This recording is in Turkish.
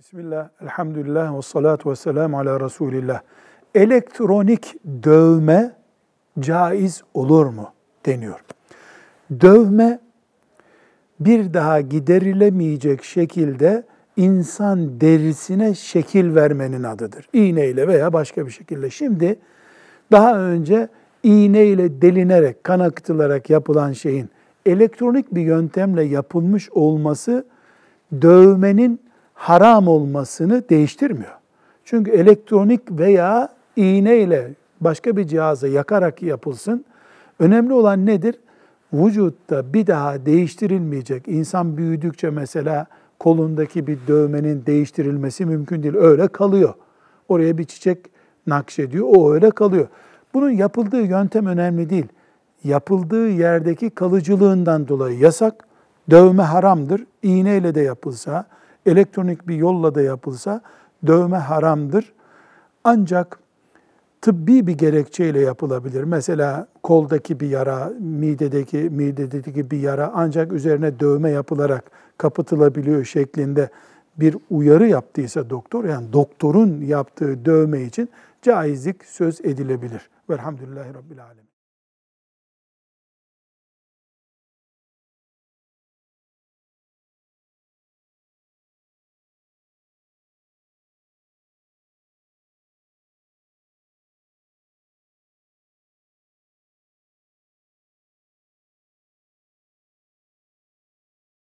Bismillah, elhamdülillah ve salatu ve selamu ala Resulillah. Elektronik dövme caiz olur mu deniyor. Dövme bir daha giderilemeyecek şekilde insan derisine şekil vermenin adıdır. İğneyle veya başka bir şekilde. Şimdi daha önce iğneyle delinerek, kan akıtılarak yapılan şeyin elektronik bir yöntemle yapılmış olması dövmenin haram olmasını değiştirmiyor. Çünkü elektronik veya iğneyle başka bir cihaza yakarak yapılsın. Önemli olan nedir? Vücutta bir daha değiştirilmeyecek. İnsan büyüdükçe mesela kolundaki bir dövmenin değiştirilmesi mümkün değil. Öyle kalıyor. Oraya bir çiçek nakşediyor. O öyle kalıyor. Bunun yapıldığı yöntem önemli değil. Yapıldığı yerdeki kalıcılığından dolayı yasak. Dövme haramdır. İğneyle de yapılsa, elektronik bir yolla da yapılsa dövme haramdır. Ancak tıbbi bir gerekçeyle yapılabilir. Mesela koldaki bir yara, midedeki midedeki bir yara ancak üzerine dövme yapılarak kapatılabiliyor şeklinde bir uyarı yaptıysa doktor, yani doktorun yaptığı dövme için caizlik söz edilebilir. Velhamdülillahi Rabbil Alemin.